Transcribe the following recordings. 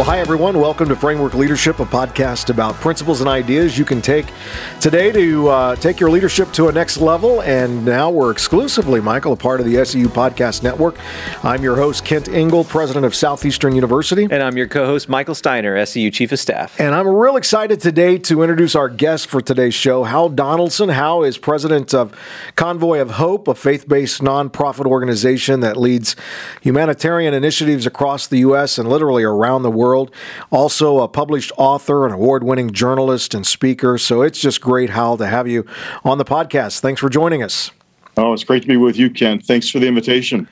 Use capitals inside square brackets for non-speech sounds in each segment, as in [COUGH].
Well, hi, everyone. Welcome to Framework Leadership, a podcast about principles and ideas you can take today to uh, take your leadership to a next level. And now we're exclusively, Michael, a part of the SEU Podcast Network. I'm your host, Kent Ingle, president of Southeastern University. And I'm your co host, Michael Steiner, SEU Chief of Staff. And I'm real excited today to introduce our guest for today's show, Hal Donaldson. Hal is president of Convoy of Hope, a faith based nonprofit organization that leads humanitarian initiatives across the U.S. and literally around the world world. Also, a published author, an award winning journalist, and speaker. So it's just great, Hal, to have you on the podcast. Thanks for joining us. Oh, it's great to be with you, Ken. Thanks for the invitation.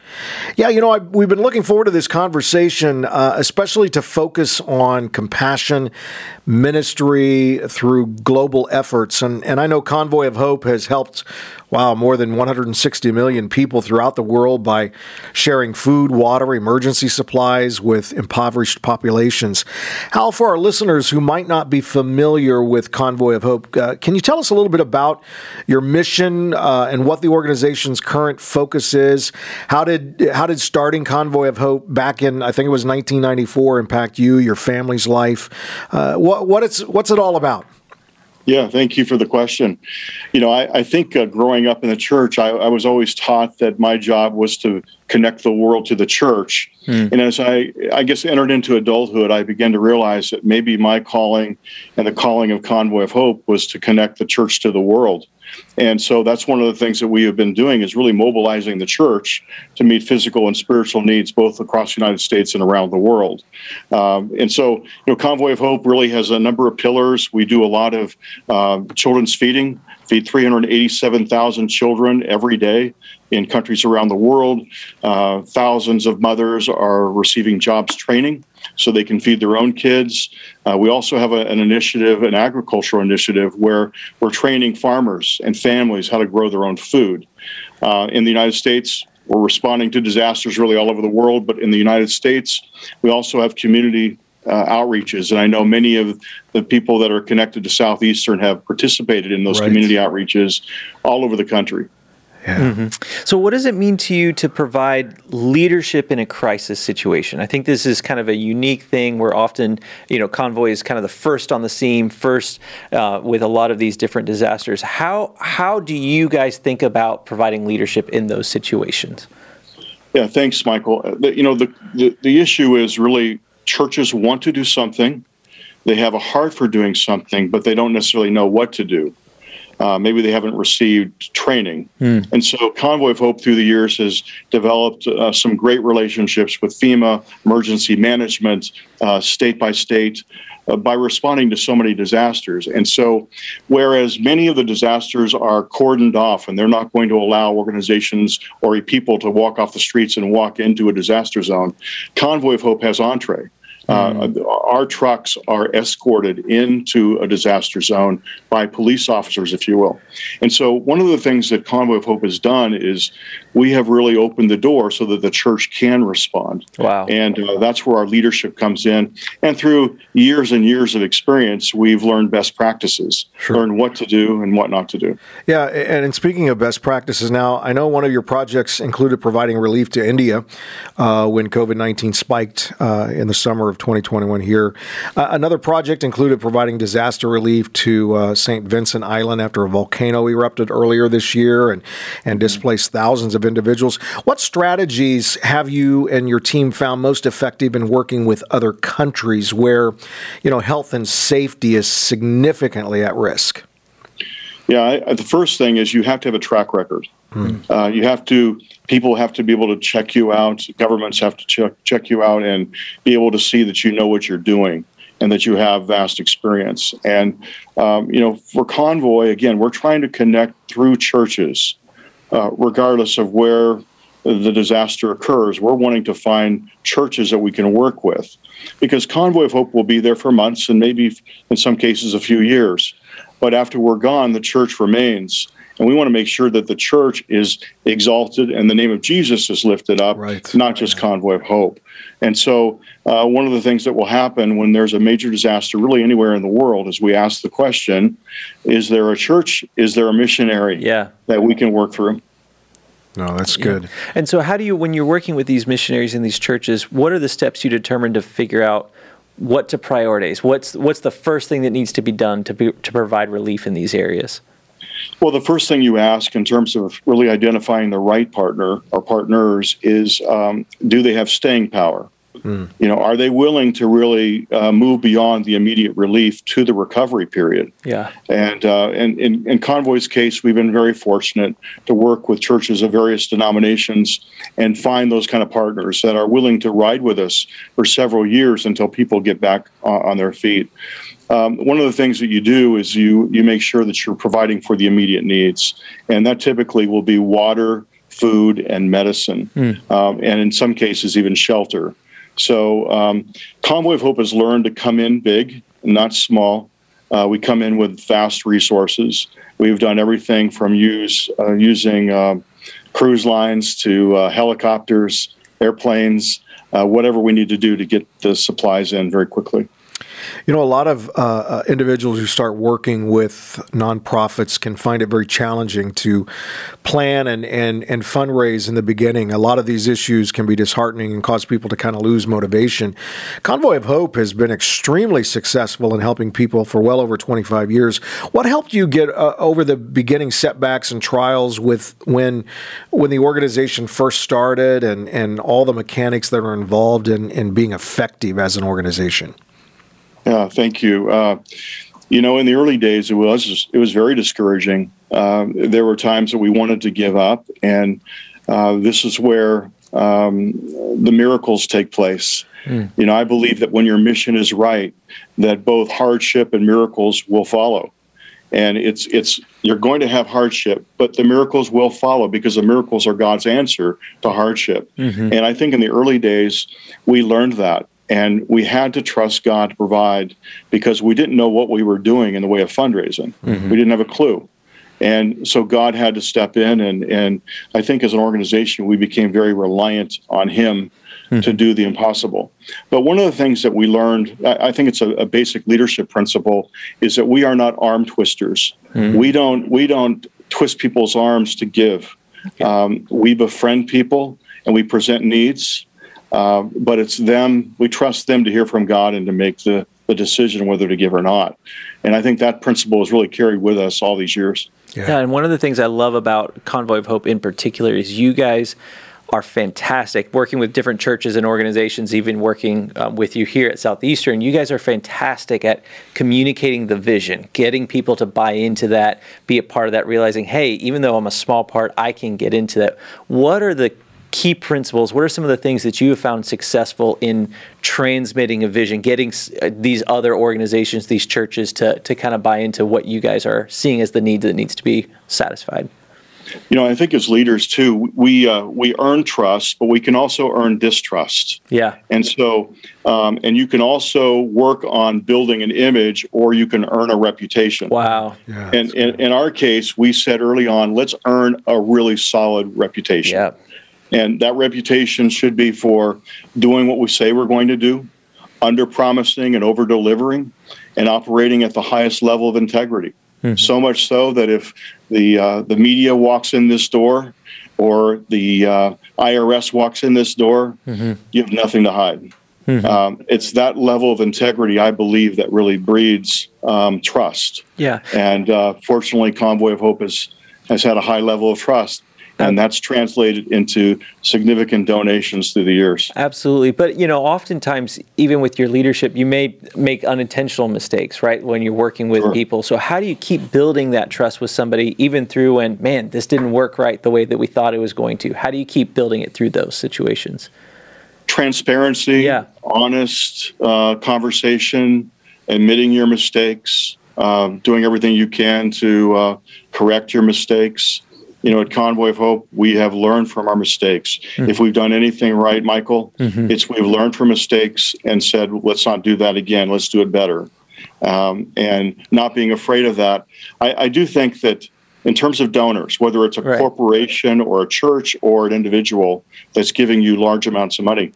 Yeah, you know, I, we've been looking forward to this conversation, uh, especially to focus on compassion, ministry through global efforts. And, and I know Convoy of Hope has helped wow, more than 160 million people throughout the world by sharing food, water, emergency supplies with impoverished populations. Hal, for our listeners who might not be familiar with Convoy of Hope, uh, can you tell us a little bit about your mission uh, and what the organization's current focus is? How did how did starting Convoy of Hope back in I think it was 1994 impact you, your family's life? Uh, what what it's what's it all about? Yeah, thank you for the question. You know, I, I think uh, growing up in the church, I, I, was always taught that my job was to connect the world to the church. Mm. And as I, I guess, entered into adulthood, I began to realize that maybe my calling and the calling of Convoy of Hope was to connect the church to the world. And so that's one of the things that we have been doing is really mobilizing the church to meet physical and spiritual needs both across the United States and around the world. Um, and so, you know, Convoy of Hope really has a number of pillars. We do a lot of uh, children's feeding, feed 387,000 children every day in countries around the world. Uh, thousands of mothers are receiving jobs training so they can feed their own kids. Uh, we also have a, an initiative, an agricultural initiative, where we're training farmers and families how to grow their own food. Uh, in the United States, we're responding to disasters really all over the world, but in the United States, we also have community uh, outreaches. And I know many of the people that are connected to Southeastern have participated in those right. community outreaches all over the country. Yeah. Mm-hmm. So, what does it mean to you to provide leadership in a crisis situation? I think this is kind of a unique thing where often, you know, Convoy is kind of the first on the scene, first uh, with a lot of these different disasters. How how do you guys think about providing leadership in those situations? Yeah, thanks, Michael. Uh, you know, the, the, the issue is really churches want to do something, they have a heart for doing something, but they don't necessarily know what to do. Uh, maybe they haven't received training. Mm. And so Convoy of Hope through the years has developed uh, some great relationships with FEMA, emergency management, uh, state by state. Uh, by responding to so many disasters. And so, whereas many of the disasters are cordoned off and they're not going to allow organizations or people to walk off the streets and walk into a disaster zone, Convoy of Hope has entree. Uh, mm. our trucks are escorted into a disaster zone by police officers, if you will. And so, one of the things that Convoy of Hope has done is we have really opened the door so that the church can respond. Wow. And uh, that's where our leadership comes in. And through years and years of experience, we've learned best practices, sure. learned what to do and what not to do. Yeah. And speaking of best practices, now I know one of your projects included providing relief to India uh, when COVID 19 spiked uh, in the summer of 2021 here. Uh, another project included providing disaster relief to uh, St. Vincent Island after a volcano erupted earlier this year and, and displaced thousands of individuals. What strategies have you and your team found most effective in working with other countries where, you know, health and safety is significantly at risk? Yeah, I, the first thing is you have to have a track record. Hmm. Uh, you have to people have to be able to check you out. Governments have to check check you out and be able to see that you know what you're doing and that you have vast experience. And um, you know, for Convoy, again, we're trying to connect through churches, uh, regardless of where the disaster occurs. We're wanting to find churches that we can work with, because Convoy of Hope will be there for months and maybe, in some cases, a few years. But after we're gone, the church remains and we want to make sure that the church is exalted and the name of Jesus is lifted up, right. not just Convoy of Hope. And so, uh, one of the things that will happen when there's a major disaster, really anywhere in the world, is we ask the question Is there a church? Is there a missionary yeah. that we can work through? No, that's good. Yeah. And so, how do you, when you're working with these missionaries in these churches, what are the steps you determine to figure out what to prioritize? What's what's the first thing that needs to be done to be, to provide relief in these areas? Well, the first thing you ask in terms of really identifying the right partner or partners is um, do they have staying power? Mm. You know, are they willing to really uh, move beyond the immediate relief to the recovery period? Yeah. And uh, and in, in Convoy's case, we've been very fortunate to work with churches of various denominations and find those kind of partners that are willing to ride with us for several years until people get back on, on their feet. Um, one of the things that you do is you you make sure that you're providing for the immediate needs, and that typically will be water, food, and medicine, mm. um, and in some cases even shelter. So um, Convoy of Hope has learned to come in big, not small. Uh, we come in with vast resources. We've done everything from use uh, using uh, cruise lines to uh, helicopters, airplanes, uh, whatever we need to do to get the supplies in very quickly. You know, a lot of uh, uh, individuals who start working with nonprofits can find it very challenging to plan and, and, and fundraise in the beginning. A lot of these issues can be disheartening and cause people to kind of lose motivation. Convoy of Hope has been extremely successful in helping people for well over 25 years. What helped you get uh, over the beginning setbacks and trials with when when the organization first started and, and all the mechanics that are involved in, in being effective as an organization? Yeah, thank you. Uh, you know, in the early days, it was it was very discouraging. Uh, there were times that we wanted to give up, and uh, this is where um, the miracles take place. Mm. You know, I believe that when your mission is right, that both hardship and miracles will follow. And it's it's you're going to have hardship, but the miracles will follow because the miracles are God's answer to hardship. Mm-hmm. And I think in the early days we learned that and we had to trust God to provide because we didn't know what we were doing in the way of fundraising. Mm-hmm. We didn't have a clue. And so God had to step in, and, and I think as an organization, we became very reliant on Him mm-hmm. to do the impossible. But one of the things that we learned, I, I think it's a, a, basic leadership principle, is that we are not arm twisters. Mm-hmm. We don't we don't twist people's arms to give. Um, we befriend people and we present needs uh, but it's them, we trust them to hear from God and to make the, the decision whether to give or not. And I think that principle is really carried with us all these years. Yeah. yeah, and one of the things I love about Convoy of Hope in particular is you guys are fantastic working with different churches and organizations even working um, with you here at southeastern you guys are fantastic at communicating the vision getting people to buy into that be a part of that realizing hey even though i'm a small part i can get into that what are the key principles? What are some of the things that you have found successful in transmitting a vision, getting uh, these other organizations, these churches to, to kind of buy into what you guys are seeing as the need that needs to be satisfied? You know, I think as leaders too, we uh, we earn trust, but we can also earn distrust. Yeah. And so, um, and you can also work on building an image, or you can earn a reputation. Wow. Yeah, and in, in our case, we said early on, let's earn a really solid reputation. Yeah. And that reputation should be for doing what we say we're going to do, under promising and over delivering, and operating at the highest level of integrity. Mm-hmm. So much so that if the uh, the media walks in this door or the uh, IRS walks in this door, mm-hmm. you have nothing to hide. Mm-hmm. Um, it's that level of integrity, I believe, that really breeds um, trust. Yeah. And uh, fortunately, Convoy of Hope has, has had a high level of trust and that's translated into significant donations through the years. Absolutely, but you know, oftentimes, even with your leadership, you may make unintentional mistakes, right? When you're working with sure. people, so how do you keep building that trust with somebody, even through when, man, this didn't work right the way that we thought it was going to? How do you keep building it through those situations? Transparency, yeah. honest uh, conversation, admitting your mistakes, uh, doing everything you can to uh, correct your mistakes you know, at Convoy of Hope, we have learned from our mistakes. Mm-hmm. If we've done anything right, Michael, mm-hmm. it's we've learned from mistakes and said, let's not do that again. Let's do it better. Um, and not being afraid of that. I, I, do think that in terms of donors, whether it's a right. corporation or a church or an individual that's giving you large amounts of money,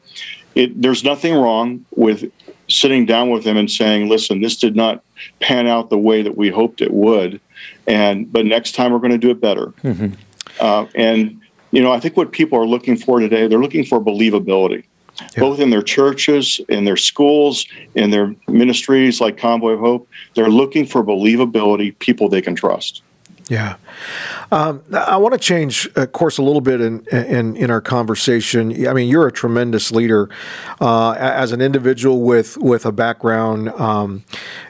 it, there's nothing wrong with sitting down with them and saying, listen, this did not pan out the way that we hoped it would and but next time we're going to do it better. Mm-hmm. Uh, and you know, I think what people are looking for today, they're looking for believability. yeah. both in their churches, in their schools, in their ministries like Convoy of Hope. They're looking for believability, people they can trust. Yeah. Um, I want to change uh, course a little bit in, in, in our conversation. I mean, you're a tremendous leader uh, as an individual with with a background, um,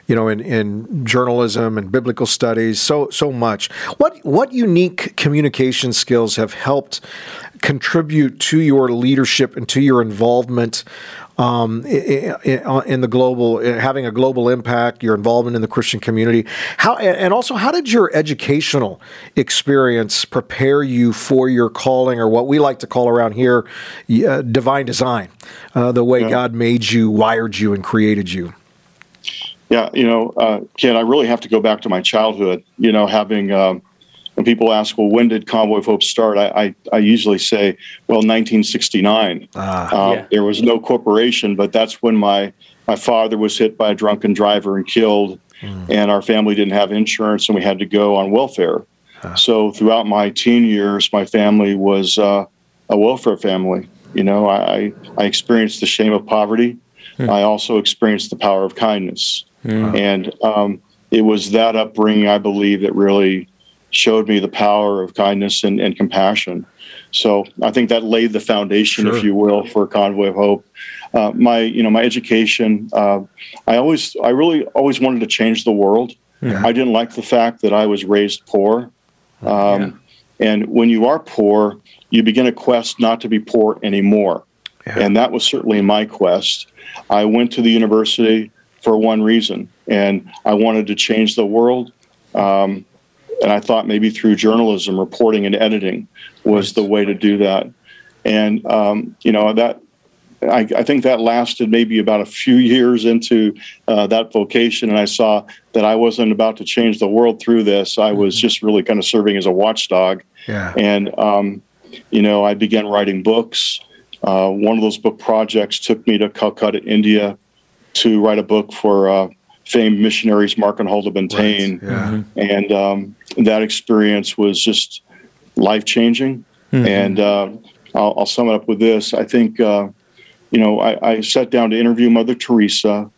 you know, in, in journalism and biblical studies. So so much. What what unique communication skills have helped contribute to your leadership and to your involvement um, in, the global, having a global impact, your involvement in the Christian community. How and also how did your educational experience prepare you for your calling, or what we like to call around here, uh, divine design, uh, the way yeah. God made you, wired you, and created you. Yeah, you know, uh, Ken, I really have to go back to my childhood. You know, having um, when people ask, well, when did Convoy of Hope start? I, I, I usually say, well, 1969. Ah, uh, yeah. There was no corporation, but that's when my, my father was hit by a drunken driver and killed, mm. and our family didn't have insurance, and we had to go on welfare. Ah. So throughout my teen years, my family was uh, a welfare family. You know, I, I experienced the shame of poverty. Mm. I also experienced the power of kindness. Mm. And um, it was that upbringing, I believe, that really showed me the power of kindness and, and compassion. So I think that laid the foundation, sure. if you will, for a Convoy of Hope. Uh, my, you know, my education. Uh, I always, I really always wanted to change the world. Yeah. I didn't like the fact that I was raised poor. Um, yeah. And when you are poor, you begin a quest not to be poor anymore. Yeah. And that was certainly my quest. I went to the university for one reason, and I wanted to change the world. Um, and I thought maybe through journalism, reporting, and editing was the way to do that. And um, you know that I, I, think that lasted maybe about a few years into uh, that vocation, and I saw that I wasn't about to change the world through this. I was mm-hmm. just really kind of serving as a watchdog. Yeah. And um, you know, I began writing books. Uh, one of those book projects took me to Calcutta, India, to write a book for uh, famed missionaries Mark and Huldah Buntain. Right. Yeah. Mm-hmm. And um, that experience was just life changing. Mm-hmm. And uh, I'll, I'll, sum it up with this. I think, uh, you know, I, I, sat down to interview Mother Teresa.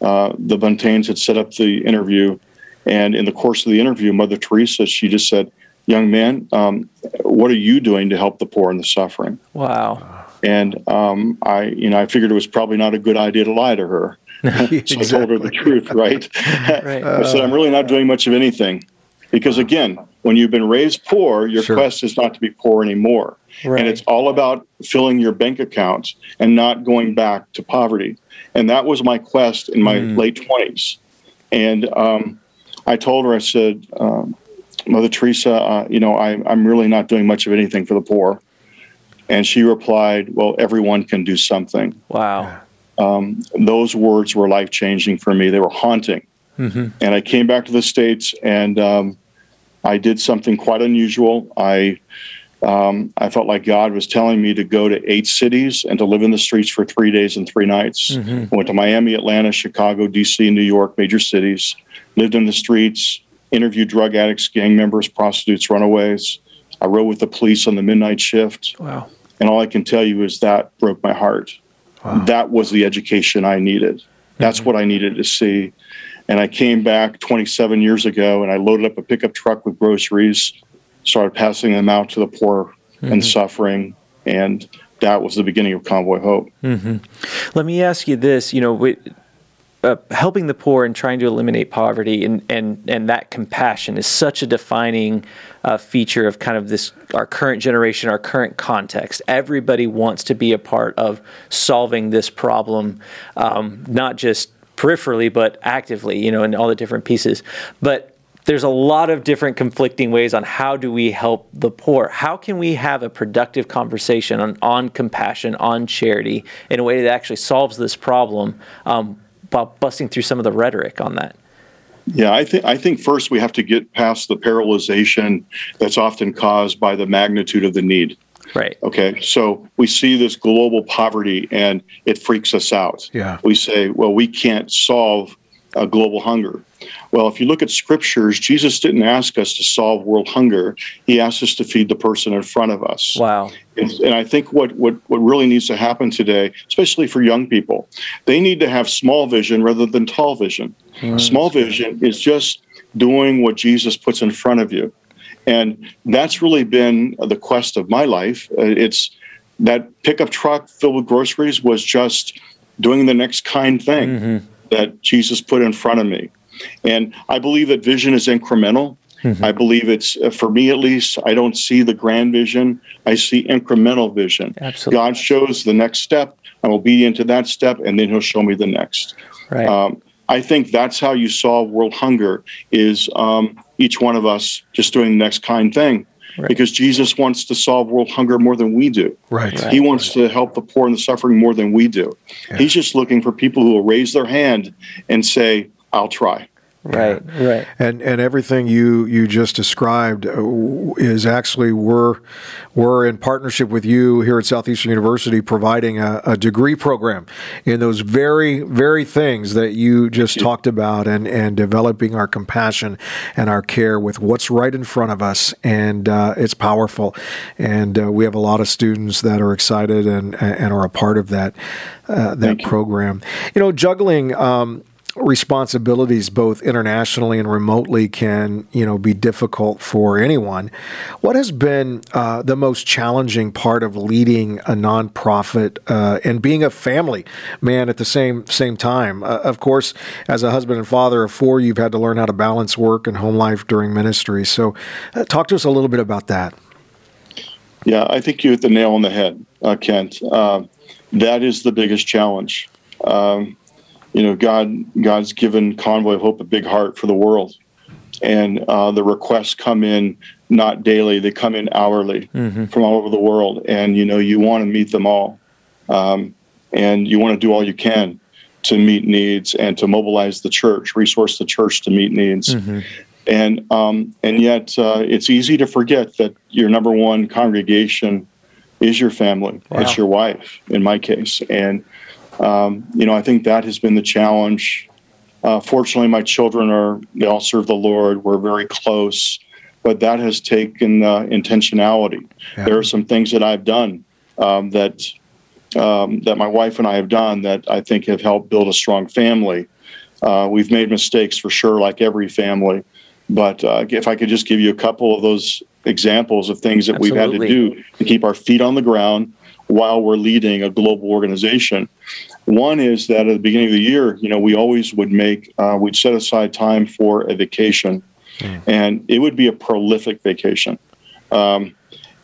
Uh, the Buntains had set up the interview. And in the course of the interview, Mother Teresa, she just said, Young man, um, what are you doing to help the poor and the suffering? Wow. And um, I, you know, I figured it was probably not a good idea to lie to her. So I told her the truth, right? [LAUGHS] right. I said, I'm really not doing much of anything. Because again, when you've been raised poor, your sure. quest is not to be poor anymore. Right. And it's all about filling your bank account and not going back to poverty. And that was my quest in my mm. late 20s. And um, I told her, I said, um, Mother Teresa, uh, you know, I, I'm really not doing much of anything for the poor. And she replied, Well, everyone can do something. Wow um, those words were life changing for me. They were haunting. Mm-hmm. And I came back to the States and um, I did something quite unusual. I um, I felt like God was telling me to go to eight cities and to live in the streets for three days and three nights. Mm-hmm. I went to Miami, Atlanta, Chicago, DC, New York, major cities, lived in the streets, interviewed drug addicts, gang members, prostitutes, runaways. I rode with the police on the midnight shift. Wow. And all I can tell you is that broke my heart. Wow. That was the education I needed. That's mm-hmm. what I needed to see. And I came back 27 years ago and I loaded up a pickup truck with groceries, started passing them out to the poor mm-hmm. and suffering. And that was the beginning of Convoy Hope. Mm-hmm. Let me ask you this you know, uh, helping the poor and trying to eliminate poverty and, and, and that compassion is such a defining uh, feature of kind of this our current generation, our current context. Everybody wants to be a part of solving this problem, um, not just peripherally but actively, you know, in all the different pieces. But there's a lot of different conflicting ways on how do we help the poor. How can we have a productive conversation on, on compassion, on charity, in a way that actually solves this problem um, busting through some of the rhetoric on that? Yeah, I think I think first we have to get past the paralyzation that's often caused by the magnitude of the need. Right. Okay. So we see this global poverty and it freaks us out. Yeah. We say, well, we can't solve uh, global hunger. Well, if you look at scriptures, Jesus didn't ask us to solve world hunger. He asked us to feed the person in front of us. Wow. And, and I think what, what, what really needs to happen today, especially for young people, they need to have small vision rather than tall vision. Mm. Small vision is just doing what Jesus puts in front of you. And that's really been the quest of my life. Uh, it's that pickup truck filled with groceries was just doing the next kind thing mm-hmm. that Jesus put in front of me. And I believe that vision is incremental. Mm-hmm. I believe it's, uh, for me at least, I don't see the grand vision. I see incremental vision. Absolutely. God shows the next step. I'm obedient to that step, and then He'll show me the next. Right. Um, I think that's how you solve world hunger is um, each one of us just doing the next kind thing. Right. Because Jesus wants to solve world hunger more than we do. Right. He wants to help the poor and the suffering more than we do. Yeah. He's just looking for people who will raise their hand and say, I'll try. Right, right. And and everything you you just described uh, is actually we're we're in partnership with you here at Southeastern University providing a, a degree program in those very very things that you just talked about and and developing our compassion and our care with what's right in front of us and uh, it's powerful and uh, we have a lot of students that are excited and and are a part of that uh, that program. You. you know, juggling. Um, responsibilities both internationally and remotely can you know be difficult for anyone. What has been uh, the most challenging part of leading a nonprofit uh, and being a family man at the same same time? Uh, of course as a husband and father of four you've had to learn how to balance work and home life during ministry. So uh, talk to us a little bit about that. Yeah i think you hit the nail on the head uh, kent. Uh, that is the biggest challenge. Um, you know, God God's given Convoy of Hope a big heart for the world, and uh, the requests come in not daily; they come in hourly mm-hmm. from all over the world, and you know, you want to meet them all, um, and you want to do all you can to meet needs and to mobilize the church, resource the church to meet needs. Mm-hmm. And um, and yet, uh, it's easy to forget that your number one congregation is your family. Wow. It's your wife, in my case, and um, you know, I think that has been the challenge. Uh, fortunately, my children are, they all serve the Lord. We're very close, but that has taken uh, intentionality. Yeah. There are some things that I've done um, that, um, that my wife and I have done that I think have helped build a strong family. Uh, we've made mistakes for sure, like every family. But uh, if I could just give you a couple of those examples of things that Absolutely. we've had to do to keep our feet on the ground, while we're leading a global organization. One is that at the beginning of the year, you know, we always would make, uh, we'd set aside time for a vacation, mm. and it would be a prolific vacation. Um,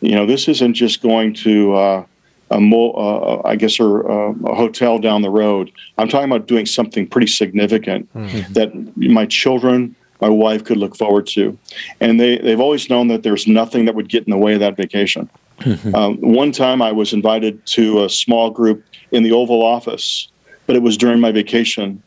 you know, this isn't just going to, uh, a mo- uh, I guess, or uh, a hotel down the road. I'm talking about doing something pretty significant mm-hmm. that my children, my wife could look forward to. And they, they've always known that there's nothing that would get in the way of that vacation. Mm-hmm. Um, one time I was invited to a small group in the Oval Office, but it was during my vacation,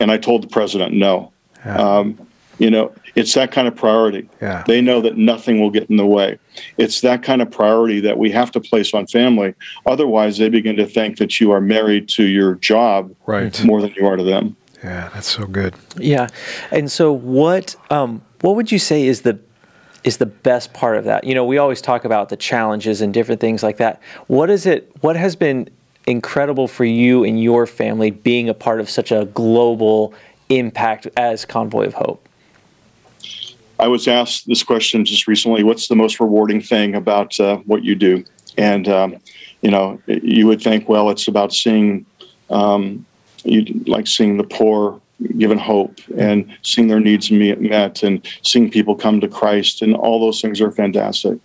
and I told the president no. Yeah. Um, you know, it's that kind of priority. Yeah. They know that nothing will get in the way. It's that kind of priority that we have to place on family. Otherwise, they begin to think that you are married to your job right. more than you are to them. Yeah, that's so good. Yeah, and so what? Um, what would you say is the is the best part of that. You know, we always talk about the challenges and different things like that. What is it? What has been incredible for you and your family being a part of such a global impact as Convoy of Hope? I was asked this question just recently. What's the most rewarding thing about uh, what you do? And um, you know, you would think, well, it's about seeing, um, you like seeing the poor given hope and seeing their needs met and seeing people come to Christ and all those things are fantastic.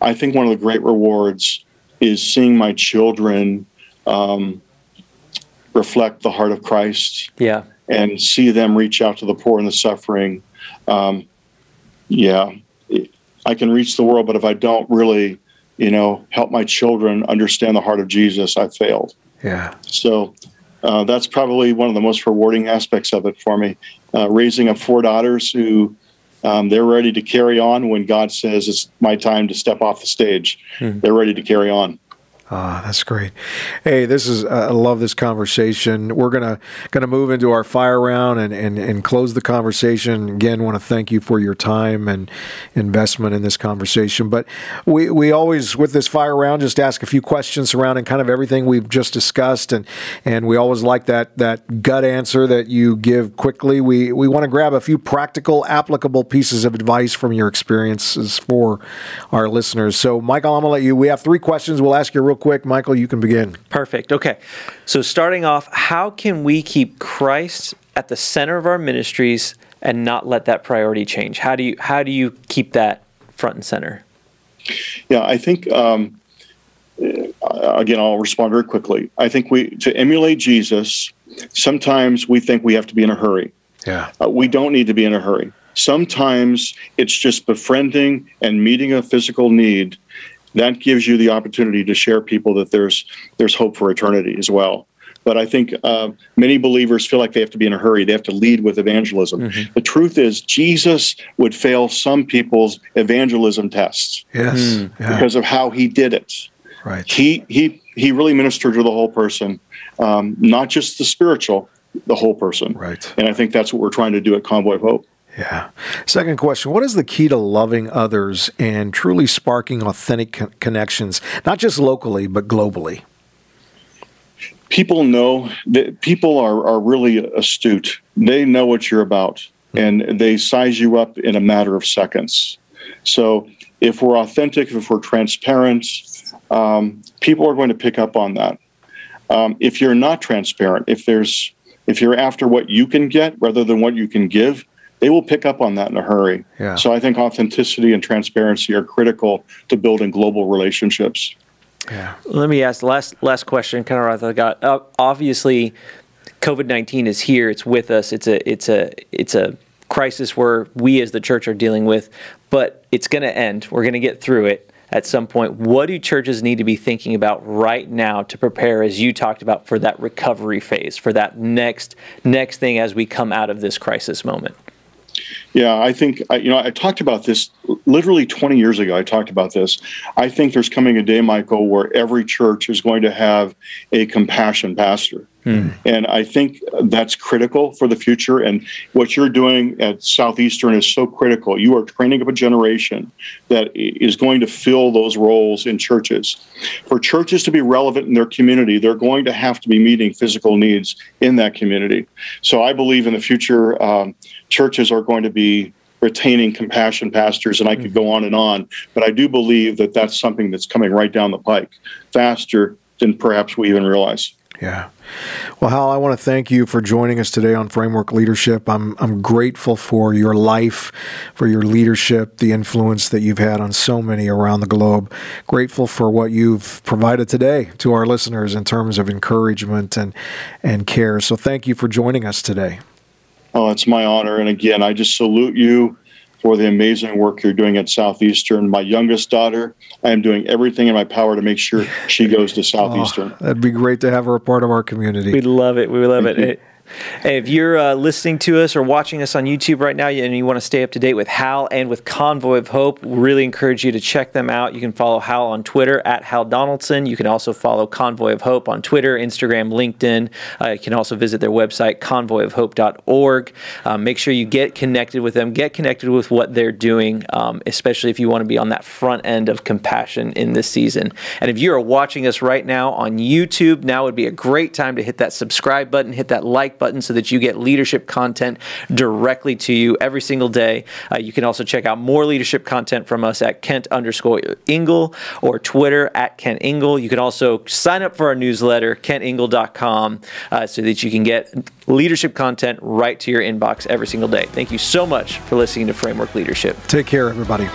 I think one of the great rewards is seeing my children um, reflect the heart of Christ. Yeah. And see them reach out to the poor and the suffering. Um, yeah, I can reach the world, but if I don't really, you know, help my children understand the heart of Jesus, I failed. Yeah. So uh, that's probably one of the most rewarding aspects of it for me. Uh, raising up four daughters who um, they're ready to carry on when God says it's my time to step off the stage. Mm-hmm. They're ready to carry on. Ah, that's great. Hey, this is uh, I love this conversation. We're gonna gonna move into our fire round and, and, and close the conversation. Again, want to thank you for your time and investment in this conversation. But we, we always with this fire round just ask a few questions surrounding kind of everything we've just discussed and and we always like that that gut answer that you give quickly. We we want to grab a few practical, applicable pieces of advice from your experiences for our listeners. So Michael, I'm gonna let you we have three questions. We'll ask you real quick. Michael, you can begin. Perfect. Okay. So, starting off, how can we keep Christ at the center of our ministries and not let that priority change? How do you how do you keep that front and center? Yeah, I think um, uh, again, I'll respond very quickly. I think we to emulate Jesus. Sometimes we think we have to be in a hurry. Yeah, uh, we don't need to be in a hurry. Sometimes it's just befriending and meeting a physical need that gives you the opportunity to share people that there's there's hope for eternity as well. But I think uh, many believers feel like they have to be in a hurry. They have to lead with evangelism. Mm-hmm. The truth is, Jesus would fail some people's evangelism tests. Yes, mm, yeah. because of how he did it. Right. He he he really ministered to the whole person, um, not just the spiritual, the whole person. Right. And I think that's what we're trying to do at Convoy of Hope. Yeah. Second question What is the key to loving others and truly sparking authentic co- connections, not just locally, but globally? People know that people are, are really astute. They know what you're about and they size you up in a matter of seconds. So if we're authentic, if we're transparent, um, people are going to pick up on that. Um, if you're not transparent, if there's if you're after what you can get rather than what you can give, they will pick up on that in a hurry. Yeah. So I think authenticity and transparency are critical to building global relationships. Yeah. Let me ask the last last question, kind of I got. Uh, obviously, COVID nineteen is here. It's with us. It's a it's a it's a crisis where we as the church are dealing with, but it's going to end. We're going to get through it at some point. What do churches need to be thinking about right now to prepare, as you talked about, for that recovery phase, for that next next thing as we come out of this crisis moment? Yeah, I think you know I talked about this literally 20 years ago. I talked about this. I think there's coming a day, Michael, where every church is going to have a compassion pastor. Hmm. And I think that's critical for the future. And what you're doing at Southeastern is so critical. You are training up a generation that is going to fill those roles in churches. For churches to be relevant in their community, they're going to have to be meeting physical needs in that community. So I believe in the future, um, churches are going to be retaining compassion pastors, and I could go on and on. But I do believe that that's something that's coming right down the pike faster than perhaps we even realize. Yeah. Well, Hal, I want to thank you for joining us today on Framework Leadership. I'm I'm grateful for your life, for your leadership, the influence that you've had on so many around the globe. Grateful for what you've provided today to our listeners in terms of encouragement and and care. So thank you for joining us today. Oh, it's my honor. And again, I just salute you for the amazing work you're doing at Southeastern. My youngest daughter, I am doing everything in my power to make sure she goes to [LAUGHS] oh, Southeastern. Oh, that'd be great to have her a part of our community. We love it. We love Thank it. it if you're uh, listening to us or watching us on YouTube right now and you want to stay up to date with Hal and with Convoy of Hope, we really encourage you to check them out. You can follow Hal on Twitter at Hal Donaldson. You can also follow Convoy of Hope on Twitter, Instagram, LinkedIn. Uh, you can also visit their website, convoyofhope.org. Um, make sure you get connected with them, get connected with what they're doing, um, especially if you want to be on that front end of compassion in this season. And if you are watching us right now on YouTube, now would be a great time to hit that subscribe button, hit that like button so that you get leadership content directly to you every single day. Uh, you can also check out more leadership content from us at Kent underscore Ingle or Twitter at Kent Ingle. You can also sign up for our newsletter, kentingle.com, uh, so that you can get leadership content right to your inbox every single day. Thank you so much for listening to Framework Leadership. Take care, everybody.